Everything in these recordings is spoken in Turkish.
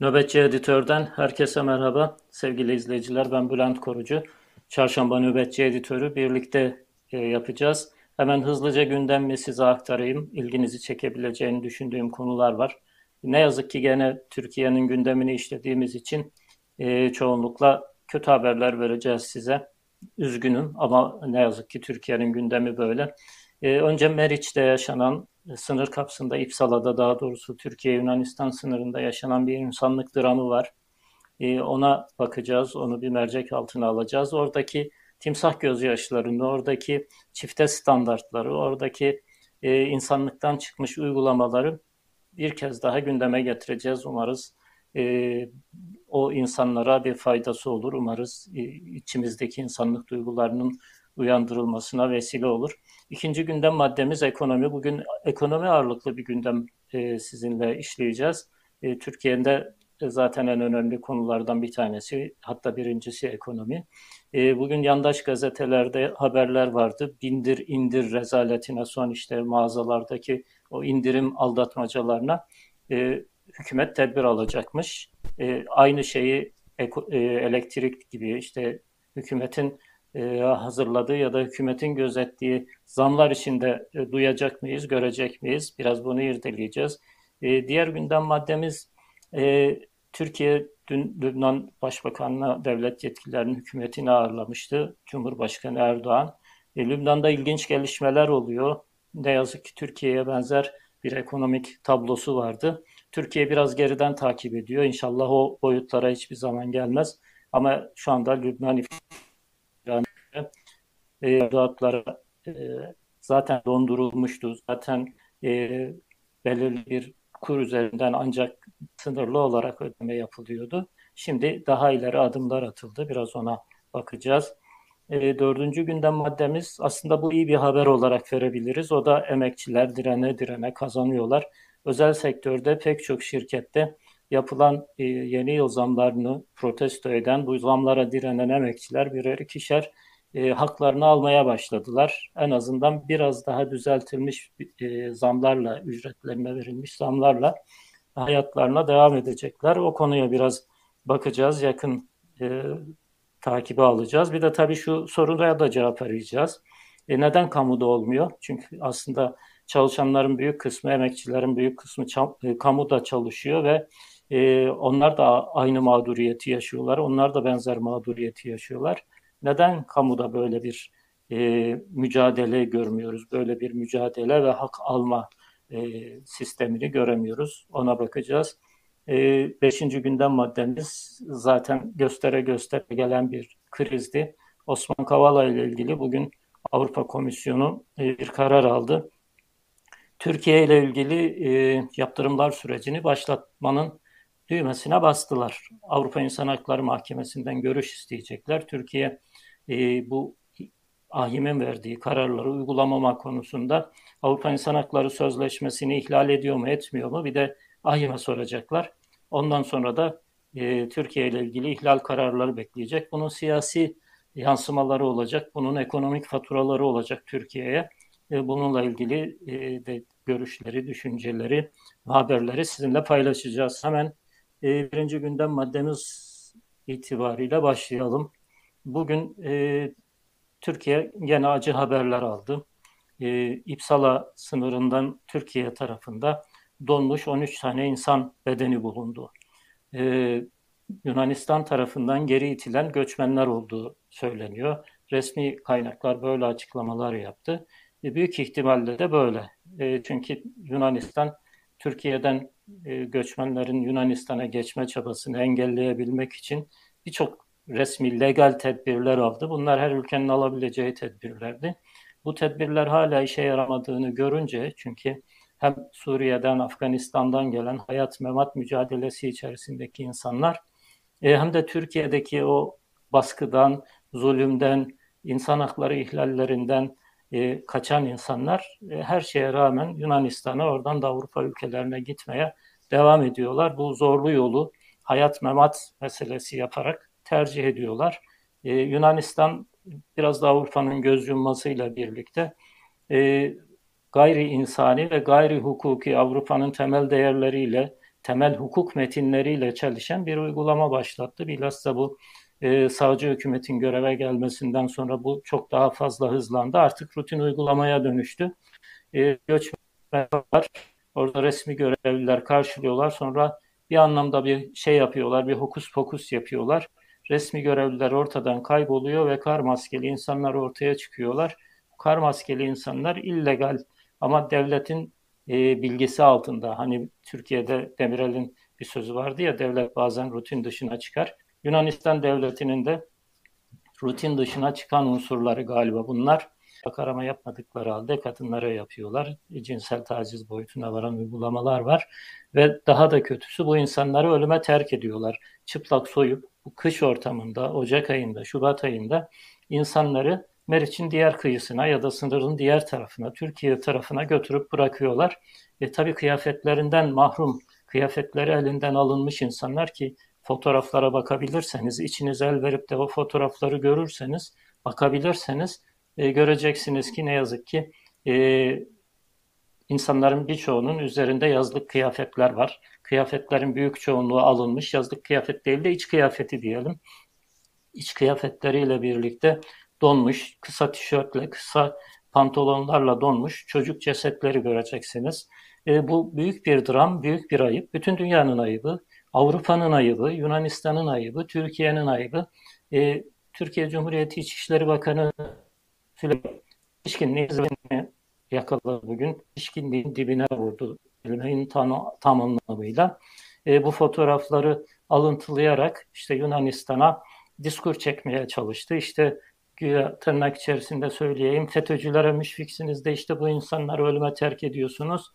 Nöbetçi Editör'den herkese merhaba. Sevgili izleyiciler ben Bülent Korucu. Çarşamba Nöbetçi Editörü birlikte e, yapacağız. Hemen hızlıca gündemi size aktarayım. İlginizi çekebileceğini düşündüğüm konular var. Ne yazık ki gene Türkiye'nin gündemini işlediğimiz için e, çoğunlukla kötü haberler vereceğiz size. Üzgünüm ama ne yazık ki Türkiye'nin gündemi böyle. E, önce Meriç'te yaşanan sınır kapsında İpsala'da daha doğrusu Türkiye-Yunanistan sınırında yaşanan bir insanlık dramı var. E, ona bakacağız, onu bir mercek altına alacağız. Oradaki timsah gözyaşlarını, oradaki çifte standartları, oradaki e, insanlıktan çıkmış uygulamaları bir kez daha gündeme getireceğiz. Umarız e, o insanlara bir faydası olur. Umarız e, içimizdeki insanlık duygularının uyandırılmasına vesile olur. İkinci gündem maddemiz ekonomi. Bugün ekonomi ağırlıklı bir gündem e, sizinle işleyeceğiz. E, Türkiye'de zaten en önemli konulardan bir tanesi, hatta birincisi ekonomi. E, bugün yandaş gazetelerde haberler vardı. Bindir indir rezaletine son işte mağazalardaki o indirim aldatmacalarına e, hükümet tedbir alacakmış. E, aynı şeyi e, elektrik gibi işte hükümetin hazırladığı ya da hükümetin gözettiği zamlar içinde e, duyacak mıyız, görecek miyiz? Biraz bunu irdeleyeceğiz. E, diğer gündem maddemiz e, Türkiye dün Lübnan Başbakanı'na devlet yetkililerinin hükümetini ağırlamıştı Cumhurbaşkanı Erdoğan. E, Lübnan'da ilginç gelişmeler oluyor. Ne yazık ki Türkiye'ye benzer bir ekonomik tablosu vardı. Türkiye biraz geriden takip ediyor. İnşallah o boyutlara hiçbir zaman gelmez. Ama şu anda Lübnan e, dağıtlara e, zaten dondurulmuştu. Zaten e, belirli bir kur üzerinden ancak sınırlı olarak ödeme yapılıyordu. Şimdi daha ileri adımlar atıldı. Biraz ona bakacağız. E, dördüncü gündem maddemiz aslında bu iyi bir haber olarak verebiliriz. O da emekçiler direne direne kazanıyorlar. Özel sektörde pek çok şirkette yapılan e, yeni yıl zamlarını protesto eden bu zamlara direnen emekçiler birer ikişer e, haklarını almaya başladılar. En azından biraz daha düzeltilmiş e, zamlarla, ücretlerine verilmiş zamlarla hayatlarına devam edecekler. O konuya biraz bakacağız, yakın e, takibi alacağız. Bir de tabii şu soruya da cevap arayacağız. E, neden kamuda olmuyor? Çünkü aslında çalışanların büyük kısmı, emekçilerin büyük kısmı e, kamuda çalışıyor ve e, onlar da aynı mağduriyeti yaşıyorlar. Onlar da benzer mağduriyeti yaşıyorlar. Neden kamuda böyle bir e, mücadele görmüyoruz? Böyle bir mücadele ve hak alma e, sistemini göremiyoruz. Ona bakacağız. E, beşinci gündem maddemiz zaten göstere göstere gelen bir krizdi. Osman Kavala ile ilgili bugün Avrupa Komisyonu e, bir karar aldı. Türkiye ile ilgili e, yaptırımlar sürecini başlatmanın düğmesine bastılar. Avrupa İnsan Hakları Mahkemesi'nden görüş isteyecekler. Türkiye e, bu AİHM'in verdiği kararları uygulamama konusunda Avrupa İnsan Hakları Sözleşmesi'ni ihlal ediyor mu etmiyor mu bir de AİHM'e soracaklar. Ondan sonra da e, Türkiye ile ilgili ihlal kararları bekleyecek. Bunun siyasi yansımaları olacak, bunun ekonomik faturaları olacak Türkiye'ye. E, bununla ilgili e, de görüşleri, düşünceleri, haberleri sizinle paylaşacağız. Hemen e, birinci gündem maddemiz itibariyle başlayalım. Bugün e, Türkiye gene acı haberler aldı. E, İpsala sınırından Türkiye tarafında donmuş 13 tane insan bedeni bulundu. E, Yunanistan tarafından geri itilen göçmenler olduğu söyleniyor. Resmi kaynaklar böyle açıklamalar yaptı. E, büyük ihtimalle de böyle. E, çünkü Yunanistan Türkiye'den e, göçmenlerin Yunanistan'a geçme çabasını engelleyebilmek için birçok resmi legal tedbirler aldı. Bunlar her ülkenin alabileceği tedbirlerdi. Bu tedbirler hala işe yaramadığını görünce çünkü hem Suriye'den, Afganistan'dan gelen hayat memat mücadelesi içerisindeki insanlar e, hem de Türkiye'deki o baskıdan, zulümden, insan hakları ihlallerinden e, kaçan insanlar e, her şeye rağmen Yunanistan'a oradan da Avrupa ülkelerine gitmeye devam ediyorlar. Bu zorlu yolu hayat memat meselesi yaparak tercih ediyorlar. Ee, Yunanistan biraz da Avrupa'nın göz yummasıyla birlikte e, gayri insani ve gayri hukuki Avrupa'nın temel değerleriyle temel hukuk metinleriyle çalışan bir uygulama başlattı. Bilhassa bu e, savcı hükümetin göreve gelmesinden sonra bu çok daha fazla hızlandı. Artık rutin uygulamaya dönüştü. E, göçmenler. Orada resmi görevliler karşılıyorlar. Sonra bir anlamda bir şey yapıyorlar, bir hokus pokus yapıyorlar. Resmi görevliler ortadan kayboluyor ve kar maskeli insanlar ortaya çıkıyorlar. Kar maskeli insanlar illegal ama devletin e, bilgisi altında. Hani Türkiye'de Demirel'in bir sözü vardı ya devlet bazen rutin dışına çıkar. Yunanistan devletinin de rutin dışına çıkan unsurları galiba bunlar. Arama yapmadıkları halde kadınlara yapıyorlar. Cinsel taciz boyutuna varan uygulamalar var. Ve daha da kötüsü bu insanları ölüme terk ediyorlar. Çıplak soyup bu kış ortamında, Ocak ayında, Şubat ayında insanları Meriç'in diğer kıyısına ya da sınırın diğer tarafına, Türkiye tarafına götürüp bırakıyorlar. E tabii kıyafetlerinden mahrum, kıyafetleri elinden alınmış insanlar ki fotoğraflara bakabilirseniz, içiniz el verip de o fotoğrafları görürseniz, bakabilirseniz e, göreceksiniz ki ne yazık ki e, insanların birçoğunun üzerinde yazlık kıyafetler var. Kıyafetlerin büyük çoğunluğu alınmış. Yazlık kıyafet değil de iç kıyafeti diyelim. İç kıyafetleriyle birlikte donmuş, kısa tişörtle, kısa pantolonlarla donmuş çocuk cesetleri göreceksiniz. E, bu büyük bir dram, büyük bir ayıp. Bütün dünyanın ayıbı, Avrupa'nın ayıbı, Yunanistan'ın ayıbı, Türkiye'nin ayıbı. E, Türkiye Cumhuriyeti İçişleri Bakanı Pişkinliği yakaladı bugün. Pişkinliğin dibine vurdu kelimenin tam, tam anlamıyla. E, bu fotoğrafları alıntılayarak işte Yunanistan'a diskur çekmeye çalıştı. İşte güya tırnak içerisinde söyleyeyim FETÖ'cülere müşfiksiniz de işte bu insanları ölüme terk ediyorsunuz.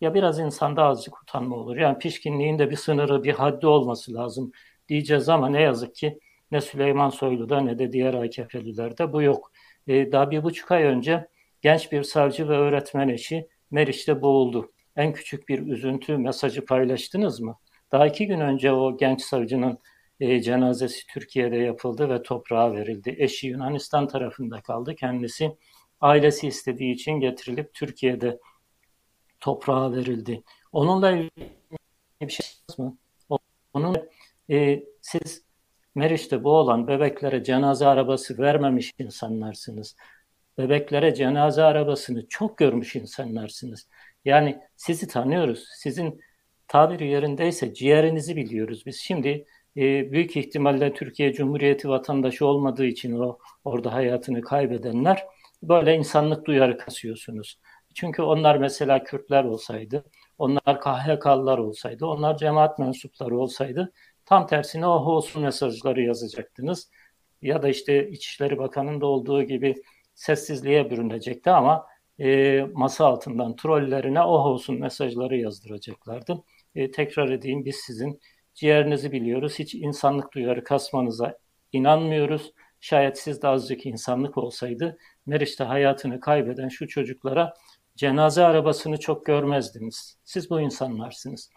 Ya biraz insanda azıcık utanma olur. Yani pişkinliğin de bir sınırı, bir haddi olması lazım diyeceğiz ama ne yazık ki ne Süleyman Soylu'da ne de diğer AKP'lilerde bu yok. Ee, daha bir buçuk ay önce genç bir savcı ve öğretmen eşi Meriç'te boğuldu. En küçük bir üzüntü mesajı paylaştınız mı? Daha iki gün önce o genç savcının e, cenazesi Türkiye'de yapıldı ve toprağa verildi. Eşi Yunanistan tarafında kaldı. Kendisi ailesi istediği için getirilip Türkiye'de toprağa verildi. Onunla ilgili bir şey mı? Onun e, siz Meriç'te bu olan bebeklere cenaze arabası vermemiş insanlarsınız. Bebeklere cenaze arabasını çok görmüş insanlarsınız. Yani sizi tanıyoruz. Sizin tabiri yerindeyse ciğerinizi biliyoruz. Biz şimdi e, büyük ihtimalle Türkiye Cumhuriyeti vatandaşı olmadığı için o orada hayatını kaybedenler böyle insanlık duyarı kasıyorsunuz. Çünkü onlar mesela Kürtler olsaydı, onlar KHK'lılar olsaydı, onlar cemaat mensupları olsaydı tam tersine oh olsun mesajları yazacaktınız. Ya da işte İçişleri Bakanı'nda olduğu gibi sessizliğe bürünecekti ama e, masa altından trollerine oh olsun mesajları yazdıracaklardı. E, tekrar edeyim biz sizin ciğerinizi biliyoruz. Hiç insanlık duyarı kasmanıza inanmıyoruz. Şayet sizde azıcık insanlık olsaydı Meriç'te hayatını kaybeden şu çocuklara cenaze arabasını çok görmezdiniz. Siz bu insanlarsınız.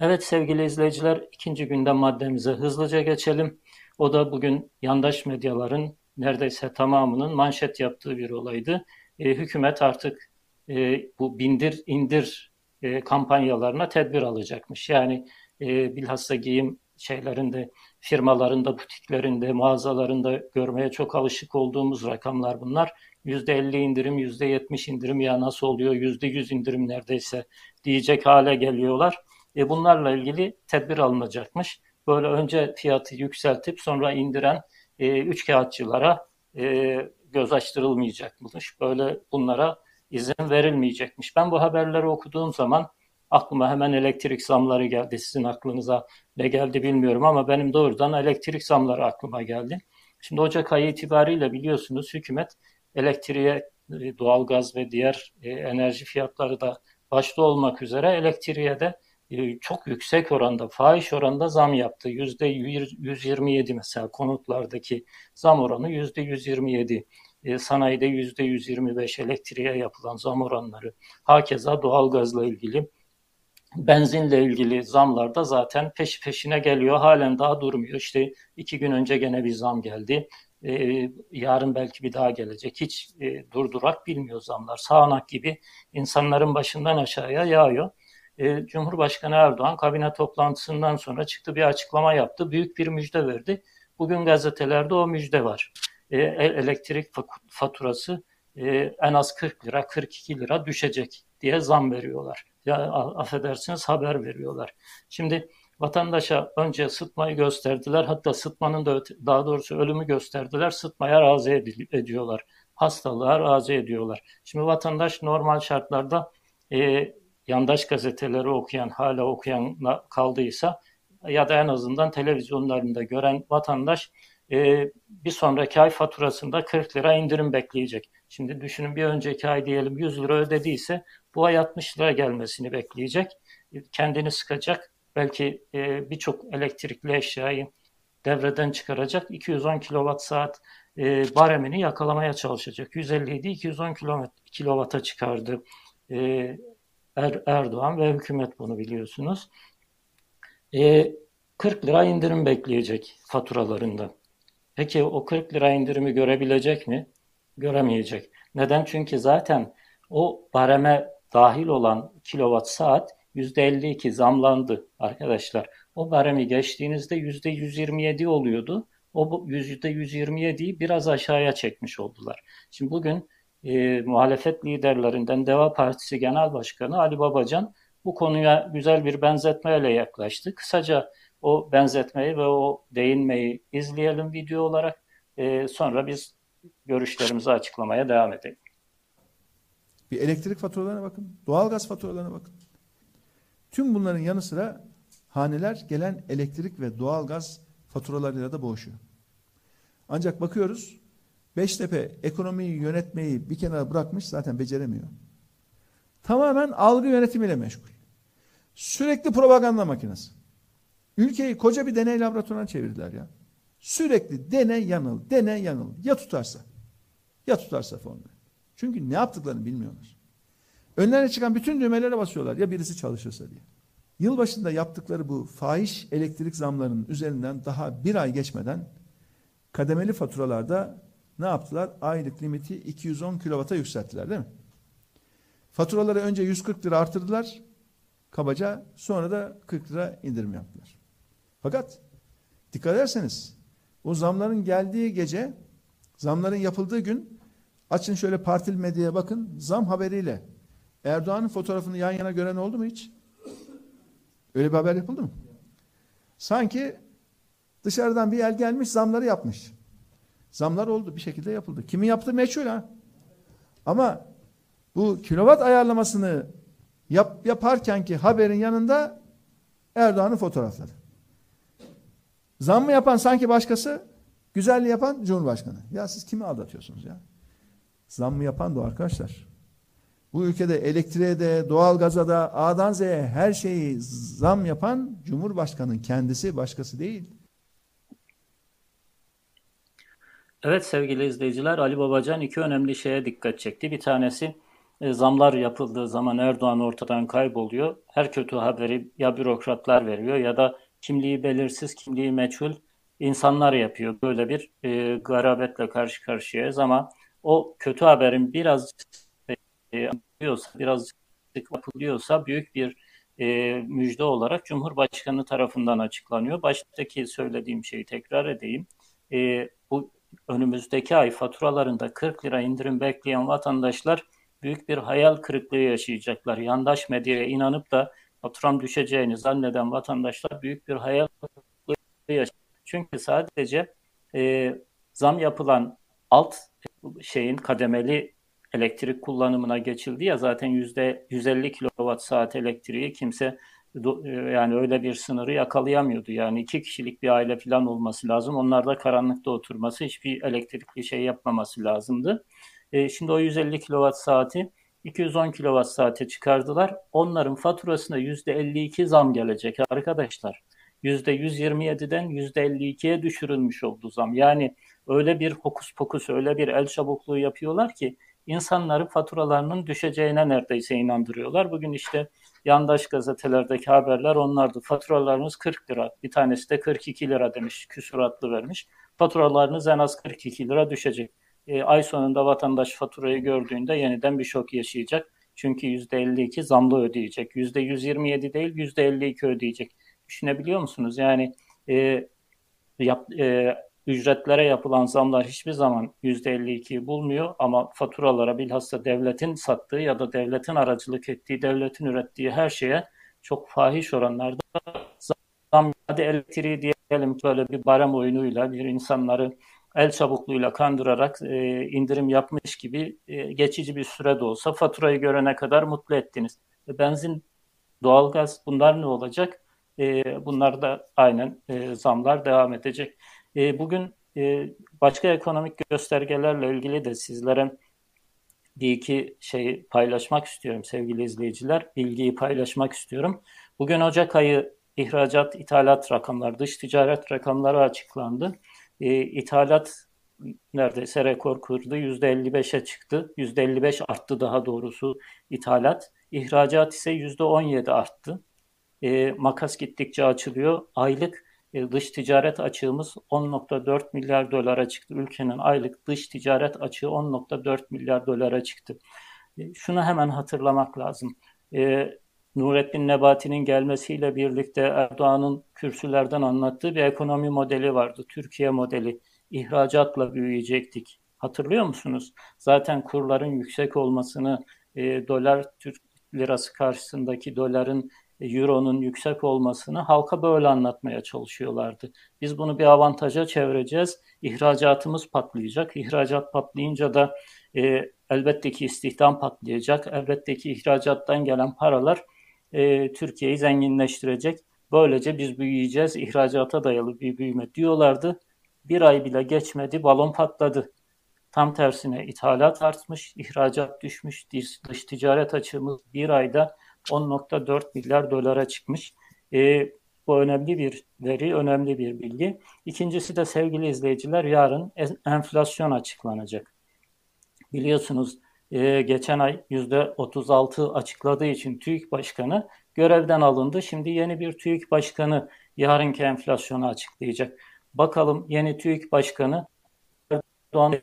Evet sevgili izleyiciler ikinci gündem maddemize hızlıca geçelim. O da bugün yandaş medyaların neredeyse tamamının manşet yaptığı bir olaydı. E, hükümet artık e, bu bindir indir e, kampanyalarına tedbir alacakmış. Yani e, bilhassa giyim şeylerinde, firmalarında, butiklerinde, mağazalarında görmeye çok alışık olduğumuz rakamlar bunlar. %50 indirim, %70 indirim ya nasıl oluyor, %100 indirim neredeyse diyecek hale geliyorlar. E bunlarla ilgili tedbir alınacakmış. Böyle önce fiyatı yükseltip sonra indiren e, üç kağıtçılara e, göz açtırılmayacakmış. Böyle bunlara izin verilmeyecekmiş. Ben bu haberleri okuduğum zaman aklıma hemen elektrik zamları geldi. Sizin aklınıza ne geldi bilmiyorum ama benim doğrudan elektrik zamları aklıma geldi. Şimdi Ocak ayı itibariyle biliyorsunuz hükümet elektriğe, e, doğalgaz ve diğer e, enerji fiyatları da başta olmak üzere elektriğe de e, çok yüksek oranda, fahiş oranda zam yaptı. Yüzde 127 mesela konutlardaki zam oranı yüzde 127. Sanayide yüzde 125 elektriğe yapılan zam oranları. Hakeza doğalgazla ilgili benzinle ilgili zamlar da zaten peş peşine geliyor. Halen daha durmuyor. İşte iki gün önce gene bir zam geldi. Ee, yarın belki bir daha gelecek. Hiç e, durdurak bilmiyor zamlar. Sağanak gibi insanların başından aşağıya yağıyor. e, Cumhurbaşkanı Erdoğan kabine toplantısından sonra çıktı bir açıklama yaptı. Büyük bir müjde verdi. Bugün gazetelerde o müjde var. E, elektrik faturası e, en az 40 lira, 42 lira düşecek diye zam veriyorlar. Ya affedersiniz haber veriyorlar. Şimdi vatandaşa önce sıtmayı gösterdiler. Hatta sıtmanın da daha doğrusu ölümü gösterdiler. Sıtmaya razı ediyorlar. Hastalığa razı ediyorlar. Şimdi vatandaş normal şartlarda e, yandaş gazeteleri okuyan, hala okuyan kaldıysa ya da en azından televizyonlarında gören vatandaş e, bir sonraki ay faturasında 40 lira indirim bekleyecek. Şimdi düşünün bir önceki ay diyelim 100 lira ödediyse bu ay 60 lira gelmesini bekleyecek. Kendini sıkacak. Belki e, birçok elektrikli eşyayı devreden çıkaracak. 210 kilowatt saat e, baremini yakalamaya çalışacak. 150 idi 210 kilovata çıkardı e, er, Erdoğan ve hükümet bunu biliyorsunuz. E, 40 lira indirim bekleyecek faturalarında. Peki o 40 lira indirimi görebilecek mi? Göremeyecek. Neden? Çünkü zaten o bareme dahil olan kilowatt saat %52 zamlandı arkadaşlar. O baremi geçtiğinizde %127 oluyordu. O %127'yi biraz aşağıya çekmiş oldular. Şimdi bugün e, muhalefet liderlerinden Deva Partisi Genel Başkanı Ali Babacan bu konuya güzel bir benzetmeyle yaklaştı. Kısaca o benzetmeyi ve o değinmeyi izleyelim video olarak. E, sonra biz görüşlerimizi açıklamaya devam edelim. Bir elektrik faturalarına bakın, doğalgaz faturalarına bakın. Tüm bunların yanı sıra haneler gelen elektrik ve doğalgaz faturalarıyla da boğuşuyor. Ancak bakıyoruz Beştepe ekonomiyi yönetmeyi bir kenara bırakmış zaten beceremiyor. Tamamen algı yönetimiyle meşgul. Sürekli propaganda makinesi. Ülkeyi koca bir deney laboratuvarına çevirdiler ya. Sürekli deney yanıl, deney yanıl. Ya tutarsa? Ya tutarsa formülü. Çünkü ne yaptıklarını bilmiyorlar. Önlerine çıkan bütün düğmelere basıyorlar ya birisi çalışırsa diye. Yılbaşında yaptıkları bu fahiş elektrik zamlarının üzerinden daha bir ay geçmeden kademeli faturalarda ne yaptılar? Aylık limiti 210 kilovata yükselttiler değil mi? Faturaları önce 140 lira artırdılar kabaca sonra da 40 lira indirim yaptılar. Fakat dikkat ederseniz o zamların geldiği gece zamların yapıldığı gün açın şöyle partili medyaya bakın zam haberiyle Erdoğan'ın fotoğrafını yan yana gören oldu mu hiç? Öyle bir haber yapıldı mı? Sanki dışarıdan bir el gelmiş zamları yapmış. Zamlar oldu bir şekilde yapıldı. Kimin yaptığı meçhul ha. Ama bu kilowatt ayarlamasını yap, yaparken ki haberin yanında Erdoğan'ın fotoğrafları. Zam mı yapan sanki başkası, güzelliği yapan Cumhurbaşkanı. Ya siz kimi aldatıyorsunuz ya? Zam mı yapan da arkadaşlar. Bu ülkede elektriğe de, doğalgaza da, A'dan Z'ye her şeyi zam yapan Cumhurbaşkanı kendisi, başkası değil. Evet sevgili izleyiciler Ali Babacan iki önemli şeye dikkat çekti. Bir tanesi e, zamlar yapıldığı zaman Erdoğan ortadan kayboluyor. Her kötü haberi ya bürokratlar veriyor ya da kimliği belirsiz, kimliği meçhul insanlar yapıyor. Böyle bir e, garabetle karşı karşıyayız ama o kötü haberin biraz e, biraz yapılıyorsa büyük bir e, müjde olarak Cumhurbaşkanı tarafından açıklanıyor. Baştaki söylediğim şeyi tekrar edeyim. E, bu önümüzdeki ay faturalarında 40 lira indirim bekleyen vatandaşlar büyük bir hayal kırıklığı yaşayacaklar. Yandaş medyaya inanıp da faturam düşeceğini zanneden vatandaşlar büyük bir hayal kırıklığı yaşayacak. Çünkü sadece e, zam yapılan alt şeyin kademeli elektrik kullanımına geçildi ya zaten yüzde 150 kilowatt saat elektriği kimse e, yani öyle bir sınırı yakalayamıyordu. Yani iki kişilik bir aile falan olması lazım. Onlar da karanlıkta oturması, hiçbir elektrikli şey yapmaması lazımdı. E, şimdi o 150 kilowatt saati 210 kilowatt saate çıkardılar. Onların faturasına %52 zam gelecek arkadaşlar. %127'den %52'ye düşürülmüş oldu zam. Yani öyle bir hokus pokus, öyle bir el çabukluğu yapıyorlar ki insanların faturalarının düşeceğine neredeyse inandırıyorlar. Bugün işte yandaş gazetelerdeki haberler onlardı. Faturalarınız 40 lira. Bir tanesi de 42 lira demiş. Küsuratlı vermiş. Faturalarınız en az 42 lira düşecek. E, ay sonunda vatandaş faturayı gördüğünde yeniden bir şok yaşayacak. Çünkü %52 zamlı ödeyecek. %127 değil %52 ödeyecek. Düşünebiliyor musunuz? Yani e, yap, e, ücretlere yapılan zamlar hiçbir zaman %52'yi bulmuyor ama faturalara bilhassa devletin sattığı ya da devletin aracılık ettiği, devletin ürettiği her şeye çok fahiş oranlarda zam. Hadi elektriği diyelim böyle bir barem oyunuyla bir insanları el çabukluğuyla kandırarak e, indirim yapmış gibi e, geçici bir süre de olsa faturayı görene kadar mutlu ettiniz. E, benzin, doğalgaz bunlar ne olacak? E, bunlar da aynen e, zamlar devam edecek. E, bugün e, başka ekonomik göstergelerle ilgili de sizlere bir iki şey paylaşmak istiyorum sevgili izleyiciler. Bilgiyi paylaşmak istiyorum. Bugün Ocak ayı ihracat, ithalat rakamları, dış ticaret rakamları açıklandı. E, ithalat neredeyse rekor kırdı. %55'e çıktı. %55 arttı daha doğrusu ithalat. İhracat ise %17 arttı. E, makas gittikçe açılıyor. Aylık dış ticaret açığımız 10.4 milyar dolara çıktı. Ülkenin aylık dış ticaret açığı 10.4 milyar dolara çıktı. E, şunu hemen hatırlamak lazım. E, Nurettin Nebati'nin gelmesiyle birlikte Erdoğan'ın kürsülerden anlattığı bir ekonomi modeli vardı. Türkiye modeli. İhracatla büyüyecektik. Hatırlıyor musunuz? Zaten kurların yüksek olmasını, e, dolar Türk lirası karşısındaki doların Euro'nun yüksek olmasını halka böyle anlatmaya çalışıyorlardı. Biz bunu bir avantaja çevireceğiz. İhracatımız patlayacak. İhracat patlayınca da e, elbette ki istihdam patlayacak. Elbette ki ihracattan gelen paralar e, Türkiye'yi zenginleştirecek. Böylece biz büyüyeceğiz. İhracata dayalı bir büyüme diyorlardı. Bir ay bile geçmedi balon patladı. Tam tersine ithalat artmış, ihracat düşmüş, dış, ticaret açığımız bir ayda 10.4 milyar dolara çıkmış. E, bu önemli bir veri, önemli bir bilgi. İkincisi de sevgili izleyiciler yarın enflasyon açıklanacak. Biliyorsunuz e, geçen ay %36 açıkladığı için TÜİK Başkanı görevden alındı. Şimdi yeni bir TÜİK Başkanı yarınki enflasyonu açıklayacak. Bakalım yeni TÜİK Başkanı Erdoğan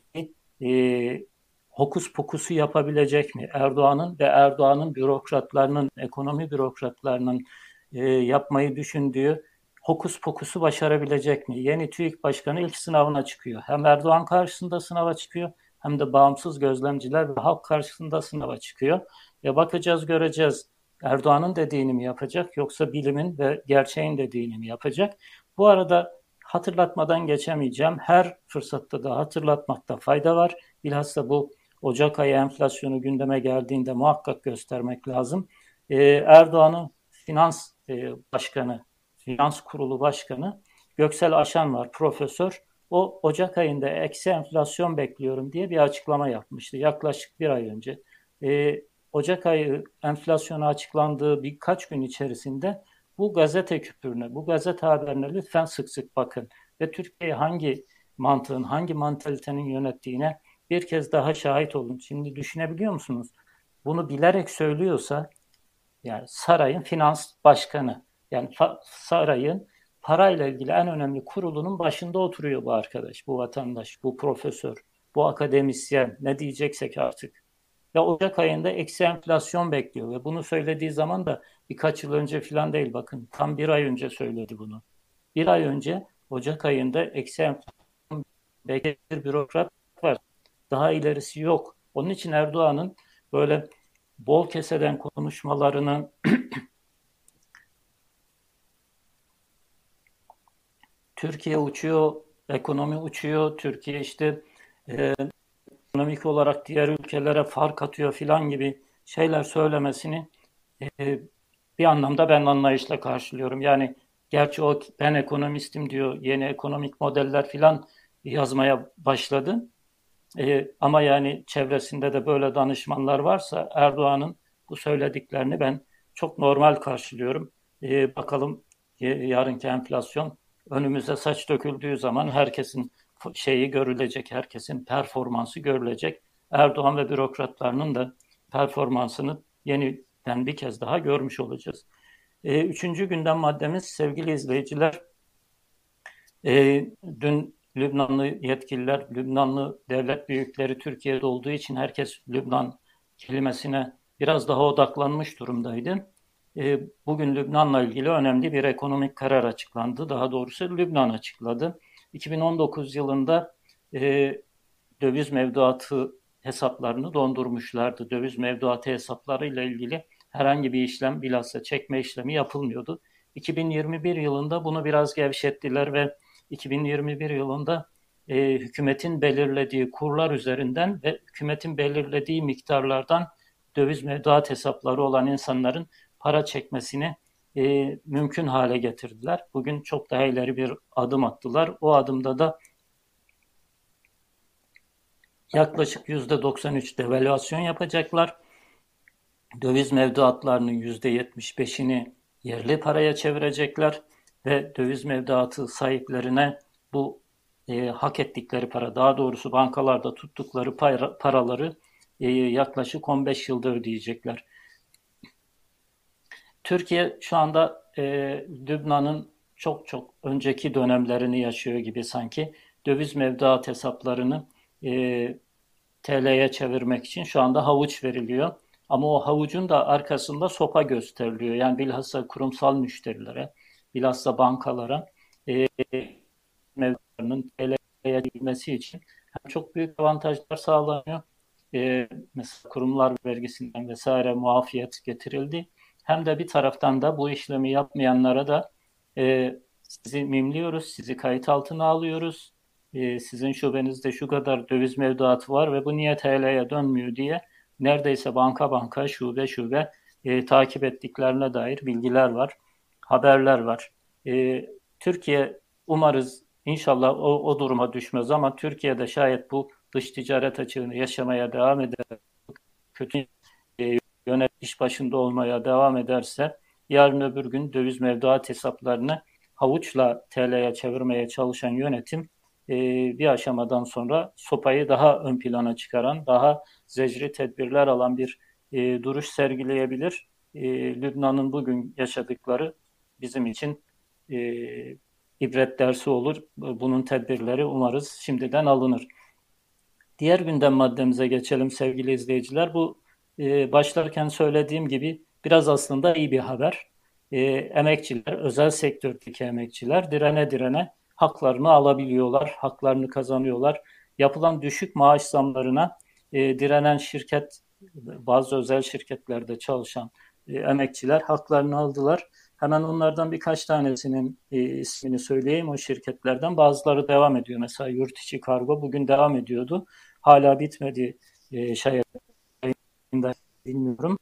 hokus pokusu yapabilecek mi? Erdoğan'ın ve Erdoğan'ın bürokratlarının, ekonomi bürokratlarının e, yapmayı düşündüğü hokus pokusu başarabilecek mi? Yeni TÜİK Başkanı ilk sınavına çıkıyor. Hem Erdoğan karşısında sınava çıkıyor hem de bağımsız gözlemciler ve halk karşısında sınava çıkıyor. Ve bakacağız göreceğiz Erdoğan'ın dediğini mi yapacak yoksa bilimin ve gerçeğin dediğini mi yapacak? Bu arada hatırlatmadan geçemeyeceğim. Her fırsatta da hatırlatmakta fayda var. Bilhassa bu Ocak ayı enflasyonu gündeme geldiğinde muhakkak göstermek lazım. Ee, Erdoğan'ın finans e, başkanı, finans kurulu başkanı Göksel Aşan var, profesör. O Ocak ayında eksi enflasyon bekliyorum diye bir açıklama yapmıştı yaklaşık bir ay önce. Ee, Ocak ayı enflasyonu açıklandığı birkaç gün içerisinde bu gazete küpürüne, bu gazete haberine lütfen sık sık bakın. Ve Türkiye'yi hangi mantığın, hangi mantalitenin yönettiğine bir kez daha şahit olun. Şimdi düşünebiliyor musunuz? Bunu bilerek söylüyorsa yani sarayın finans başkanı yani sarayın parayla ilgili en önemli kurulunun başında oturuyor bu arkadaş, bu vatandaş, bu profesör, bu akademisyen ne diyeceksek artık. Ve Ocak ayında eksi enflasyon bekliyor ve bunu söylediği zaman da birkaç yıl önce falan değil bakın tam bir ay önce söyledi bunu. Bir ay önce Ocak ayında eksi enflasyon bekleyen bürokrat. Daha ilerisi yok. Onun için Erdoğan'ın böyle bol keseden konuşmalarını Türkiye uçuyor, ekonomi uçuyor, Türkiye işte e, ekonomik olarak diğer ülkelere fark atıyor filan gibi şeyler söylemesini e, bir anlamda ben anlayışla karşılıyorum. Yani gerçi o ben ekonomistim diyor, yeni ekonomik modeller filan yazmaya başladı. E, ama yani çevresinde de böyle danışmanlar varsa Erdoğan'ın bu söylediklerini ben çok normal karşılıyorum. E, bakalım e, yarınki enflasyon önümüze saç döküldüğü zaman herkesin şeyi görülecek, herkesin performansı görülecek. Erdoğan ve bürokratlarının da performansını yeniden bir kez daha görmüş olacağız. E, üçüncü gündem maddemiz sevgili izleyiciler, e, dün Lübnanlı yetkililer, Lübnanlı devlet büyükleri Türkiye'de olduğu için herkes Lübnan kelimesine biraz daha odaklanmış durumdaydı. E, bugün Lübnan'la ilgili önemli bir ekonomik karar açıklandı. Daha doğrusu Lübnan açıkladı. 2019 yılında e, döviz mevduatı hesaplarını dondurmuşlardı. Döviz mevduatı hesaplarıyla ilgili herhangi bir işlem bilhassa çekme işlemi yapılmıyordu. 2021 yılında bunu biraz gevşettiler ve 2021 yılında e, hükümetin belirlediği kurlar üzerinden ve hükümetin belirlediği miktarlardan döviz mevduat hesapları olan insanların para çekmesini e, mümkün hale getirdiler. Bugün çok daha ileri bir adım attılar. O adımda da yaklaşık %93 devalüasyon yapacaklar. Döviz mevduatlarının %75'ini yerli paraya çevirecekler ve döviz mevduatı sahiplerine bu e, hak ettikleri para, daha doğrusu bankalarda tuttukları para, paraları e, yaklaşık 15 yılda ödeyecekler. Türkiye şu anda e, Lübnan'ın çok çok önceki dönemlerini yaşıyor gibi sanki. Döviz mevduat hesaplarını e, TL'ye çevirmek için şu anda havuç veriliyor. Ama o havucun da arkasında sopa gösteriliyor. Yani bilhassa kurumsal müşterilere, bilhassa bankalara e, mevduatlarının TL'ye girmesi için hem çok büyük avantajlar sağlanıyor. E, mesela kurumlar vergisinden vesaire muafiyet getirildi. Hem de bir taraftan da bu işlemi yapmayanlara da e, sizi mimliyoruz, sizi kayıt altına alıyoruz. E, sizin şubenizde şu kadar döviz mevduatı var ve bu niye TL'ye dönmüyor diye neredeyse banka banka, şube şube e, takip ettiklerine dair bilgiler var, haberler var. E, Türkiye umarız inşallah o, o duruma düşmez ama Türkiye'de şayet bu dış ticaret açığını yaşamaya devam eder, kötü e, yönet iş başında olmaya devam ederse yarın öbür gün döviz mevduat hesaplarını havuçla TL'ye çevirmeye çalışan yönetim e, bir aşamadan sonra sopayı daha ön plana çıkaran, daha zecri tedbirler alan bir e, duruş sergileyebilir. E, Lübnan'ın bugün yaşadıkları bizim için e, ibret dersi olur. Bunun tedbirleri umarız şimdiden alınır. Diğer gündem maddemize geçelim sevgili izleyiciler. Bu e, başlarken söylediğim gibi biraz aslında iyi bir haber. E, emekçiler, özel sektördeki emekçiler direne direne haklarını alabiliyorlar, haklarını kazanıyorlar. Yapılan düşük maaş zamlarına e, direnen şirket, bazı özel şirketlerde çalışan e, emekçiler haklarını aldılar. Hemen onlardan birkaç tanesinin e, ismini söyleyeyim o şirketlerden. Bazıları devam ediyor. Mesela yurt içi kargo bugün devam ediyordu. Hala bitmedi e, şey bilmiyorum.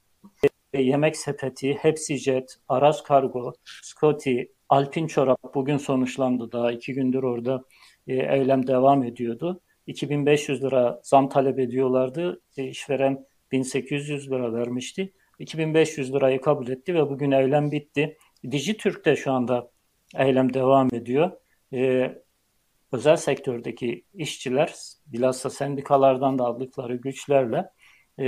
E, yemek sepeti, Hepsijet, Aras Kargo, Scotty, Alpin Çorap bugün sonuçlandı. Daha iki gündür orada e, eylem devam ediyordu. 2500 lira zam talep ediyorlardı. E, işveren 1800 lira vermişti. 2500 lirayı kabul etti ve bugün eylem bitti. Dijitürk'te şu anda eylem devam ediyor. Ee, özel sektördeki işçiler bilhassa sendikalardan da aldıkları güçlerle e,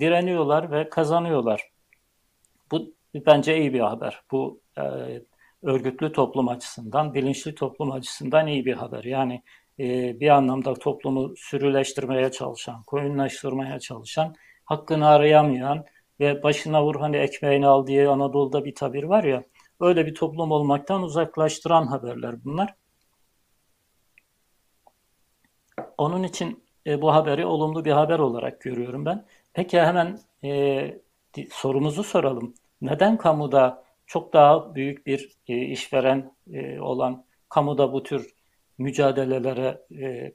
direniyorlar ve kazanıyorlar. Bu bence iyi bir haber. Bu e, örgütlü toplum açısından, bilinçli toplum açısından iyi bir haber. Yani e, bir anlamda toplumu sürüleştirmeye çalışan, koyunlaştırmaya çalışan, hakkını arayamayan ve başına vur hani ekmeğini al diye Anadolu'da bir tabir var ya, öyle bir toplum olmaktan uzaklaştıran haberler bunlar. Onun için e, bu haberi olumlu bir haber olarak görüyorum ben. Peki hemen e, sorumuzu soralım. Neden kamuda çok daha büyük bir e, işveren e, olan kamuda bu tür mücadelelere e,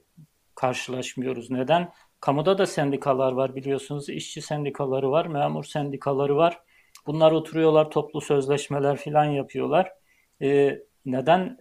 karşılaşmıyoruz? Neden? Kamuda da sendikalar var biliyorsunuz. işçi sendikaları var, memur sendikaları var. Bunlar oturuyorlar, toplu sözleşmeler falan yapıyorlar. E, neden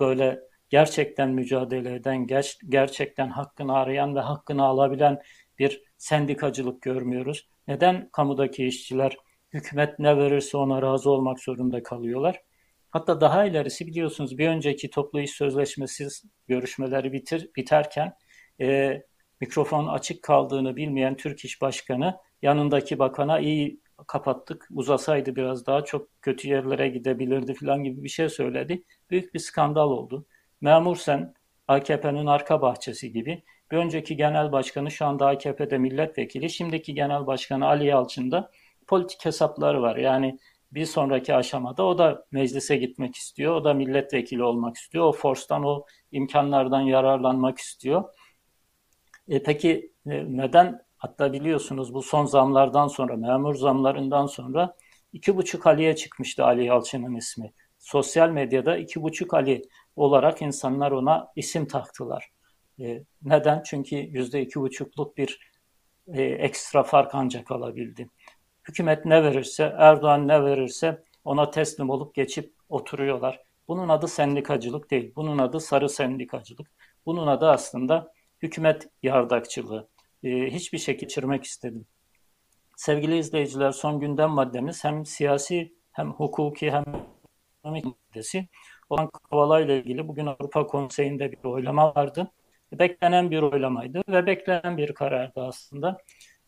böyle gerçekten mücadele eden, ger gerçekten hakkını arayan ve hakkını alabilen bir sendikacılık görmüyoruz? Neden kamudaki işçiler hükümet ne verirse ona razı olmak zorunda kalıyorlar? Hatta daha ilerisi biliyorsunuz bir önceki toplu iş sözleşmesi görüşmeleri bitir, biterken e, mikrofon açık kaldığını bilmeyen Türk İş Başkanı yanındaki bakana iyi kapattık uzasaydı biraz daha çok kötü yerlere gidebilirdi falan gibi bir şey söyledi. Büyük bir skandal oldu. Memur sen AKP'nin arka bahçesi gibi Bir önceki genel başkanı şu anda AKP'de milletvekili. Şimdiki genel başkanı Ali Yalçın'da politik hesapları var. Yani bir sonraki aşamada o da meclise gitmek istiyor. O da milletvekili olmak istiyor. O forstan, o imkanlardan yararlanmak istiyor. E peki e, neden? Hatta biliyorsunuz bu son zamlardan sonra, memur zamlarından sonra iki buçuk Ali'ye çıkmıştı Ali Yalçın'ın ismi. Sosyal medyada iki buçuk Ali olarak insanlar ona isim taktılar. E, neden? Çünkü yüzde iki buçukluk bir e, ekstra fark ancak alabildi. Hükümet ne verirse, Erdoğan ne verirse ona teslim olup geçip oturuyorlar. Bunun adı sendikacılık değil. Bunun adı sarı sendikacılık. Bunun adı aslında hükümet yardakçılığı. Ee, hiçbir şey geçirmek istedim. Sevgili izleyiciler son gündem maddemiz hem siyasi hem hukuki hem ekonomik maddesi olan Kavala ile ilgili bugün Avrupa Konseyi'nde bir oylama vardı. Beklenen bir oylamaydı ve beklenen bir karardı aslında.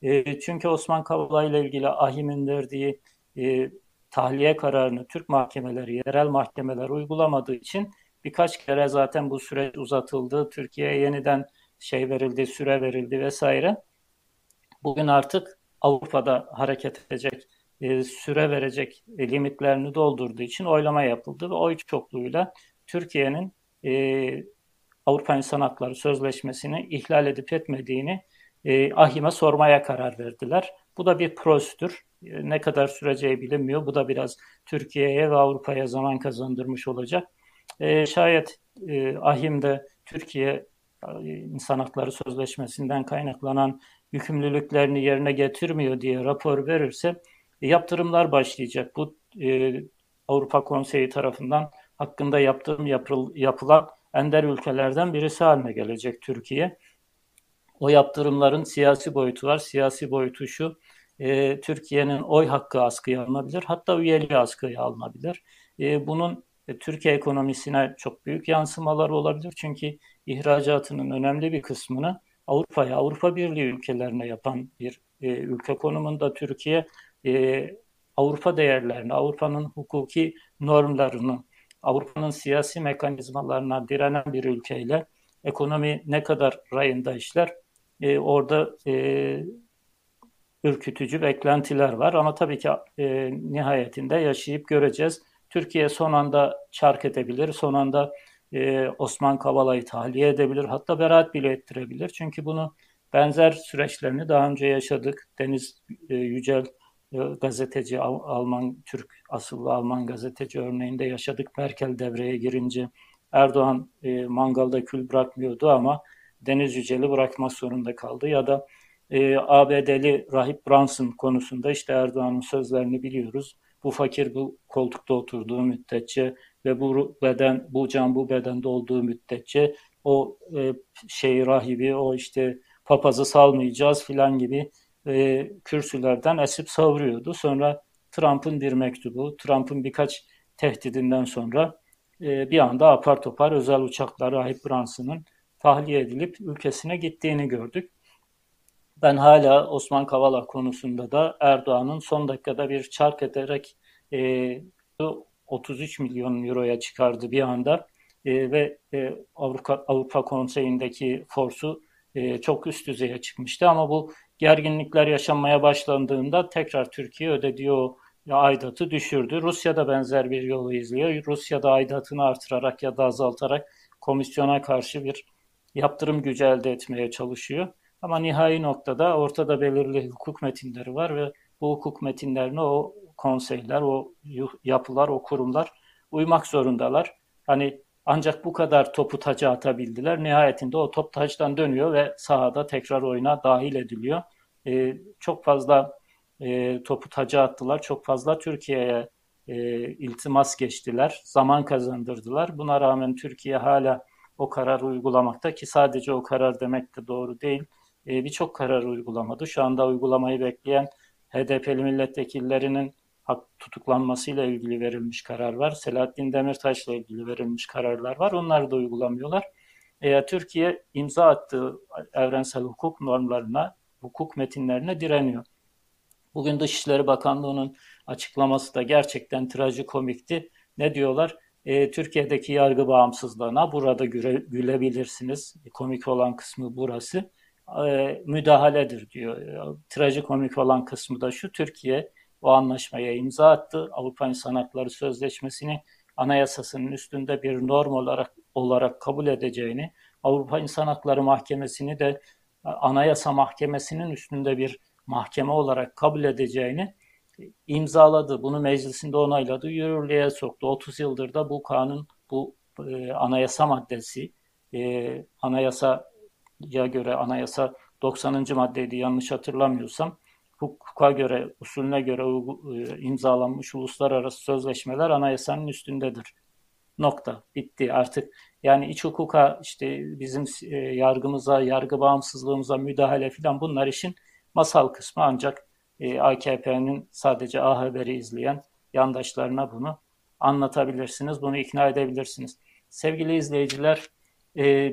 E, çünkü Osman Kavala ile ilgili AHİM'in verdiği e, tahliye kararını Türk mahkemeleri, yerel mahkemeler uygulamadığı için birkaç kere zaten bu süreç uzatıldı. Türkiye'ye yeniden şey verildi, süre verildi vesaire. Bugün artık Avrupa'da hareket edecek, e, süre verecek e, limitlerini doldurduğu için oylama yapıldı ve oy çokluğuyla Türkiye'nin e, Avrupa İnsan Hakları Sözleşmesi'ni ihlal edip etmediğini AHİM'e sormaya karar verdiler. Bu da bir prosedür. Ne kadar süreceği bilinmiyor. Bu da biraz Türkiye'ye ve Avrupa'ya zaman kazandırmış olacak. E, şayet e, AHİM'de Türkiye İnsan Hakları Sözleşmesi'nden kaynaklanan yükümlülüklerini yerine getirmiyor diye rapor verirse e, yaptırımlar başlayacak. Bu e, Avrupa Konseyi tarafından hakkında yaptırım yapıl, yapılan ender ülkelerden birisi haline gelecek Türkiye. O yaptırımların siyasi boyutu var. Siyasi boyutu şu, e, Türkiye'nin oy hakkı askıya alınabilir, hatta üyeliği askıya alınabilir. E, bunun e, Türkiye ekonomisine çok büyük yansımaları olabilir. Çünkü ihracatının önemli bir kısmını Avrupa'ya, Avrupa Birliği ülkelerine yapan bir e, ülke konumunda Türkiye e, Avrupa değerlerini, Avrupa'nın hukuki normlarını, Avrupa'nın siyasi mekanizmalarına direnen bir ülkeyle ekonomi ne kadar rayında işler e, orada e, ürkütücü beklentiler var. Ama tabii ki e, nihayetinde yaşayıp göreceğiz. Türkiye son anda çark edebilir, son anda e, Osman Kavala'yı tahliye edebilir, hatta beraat bile ettirebilir. Çünkü bunu benzer süreçlerini daha önce yaşadık. Deniz e, Yücel e, gazeteci, Alman, Türk asıllı Alman gazeteci örneğinde yaşadık. Merkel devreye girince Erdoğan e, mangalda kül bırakmıyordu ama Deniz Yücel'i bırakmak zorunda kaldı. Ya da e, ABD'li Rahip Brunson konusunda işte Erdoğan'ın sözlerini biliyoruz. Bu fakir bu koltukta oturduğu müddetçe ve bu beden bu can bu bedende olduğu müddetçe o e, şey rahibi o işte papazı salmayacağız filan gibi e, kürsülerden esip savuruyordu. Sonra Trump'ın bir mektubu, Trump'ın birkaç tehdidinden sonra e, bir anda apar topar özel uçaklar Rahip Brunson'ın tahliye edilip ülkesine gittiğini gördük. Ben hala Osman Kavala konusunda da Erdoğan'ın son dakikada bir çark ederek e, 33 milyon euroya çıkardı bir anda e, ve e, Avrupa, Avrupa Konseyi'ndeki forsu e, çok üst düzeye çıkmıştı ama bu gerginlikler yaşanmaya başlandığında tekrar Türkiye ödediği aidatı düşürdü. Rusya da benzer bir yolu izliyor. Rusya da aidatını artırarak ya da azaltarak komisyona karşı bir yaptırım gücü elde etmeye çalışıyor. Ama nihai noktada ortada belirli hukuk metinleri var ve bu hukuk metinlerine o konseyler, o yapılar, o kurumlar uymak zorundalar. Hani ancak bu kadar topu taca atabildiler. Nihayetinde o top taçtan dönüyor ve sahada tekrar oyuna dahil ediliyor. Ee, çok fazla e, topu taca attılar. Çok fazla Türkiye'ye e, iltimas geçtiler. Zaman kazandırdılar. Buna rağmen Türkiye hala o karar uygulamakta ki sadece o karar demek de doğru değil. E, Birçok karar uygulamadı. Şu anda uygulamayı bekleyen HDP'li milletvekillerinin tutuklanmasıyla ilgili verilmiş karar var. Selahattin Demirtaş'la ilgili verilmiş kararlar var. Onları da uygulamıyorlar. E, Türkiye imza attığı evrensel hukuk normlarına, hukuk metinlerine direniyor. Bugün Dışişleri Bakanlığı'nın açıklaması da gerçekten trajikomikti. Ne diyorlar? e, Türkiye'deki yargı bağımsızlığına burada güle, gülebilirsiniz. Komik olan kısmı burası. E, müdahaledir diyor. E, trajikomik olan kısmı da şu. Türkiye o anlaşmaya imza attı. Avrupa İnsan Hakları Sözleşmesi'ni anayasasının üstünde bir norm olarak olarak kabul edeceğini, Avrupa İnsan Hakları Mahkemesi'ni de Anayasa Mahkemesi'nin üstünde bir mahkeme olarak kabul edeceğini imzaladı. Bunu meclisinde onayladı, yürürlüğe soktu. 30 yıldır da bu kanun, bu e, anayasa maddesi, e, anayasaya göre, anayasa 90. maddeydi yanlış hatırlamıyorsam, hukuka göre, usulüne göre e, imzalanmış uluslararası sözleşmeler anayasanın üstündedir. Nokta. Bitti. Artık yani iç hukuka işte bizim e, yargımıza, yargı bağımsızlığımıza müdahale filan bunlar işin masal kısmı ancak e, AKP'nin sadece A Haber'i izleyen yandaşlarına bunu anlatabilirsiniz, bunu ikna edebilirsiniz. Sevgili izleyiciler,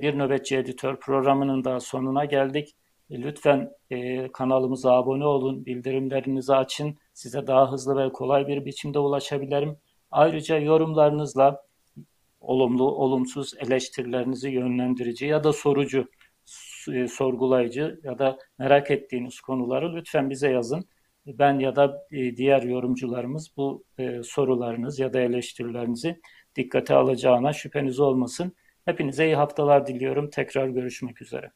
bir nöbetçi editör programının da sonuna geldik. E, lütfen e, kanalımıza abone olun, bildirimlerinizi açın. Size daha hızlı ve kolay bir biçimde ulaşabilirim. Ayrıca yorumlarınızla olumlu, olumsuz eleştirilerinizi yönlendirici ya da sorucu, e, sorgulayıcı ya da merak ettiğiniz konuları lütfen bize yazın. Ben ya da e, diğer yorumcularımız bu e, sorularınız ya da eleştirilerinizi dikkate alacağına şüpheniz olmasın. Hepinize iyi haftalar diliyorum. Tekrar görüşmek üzere.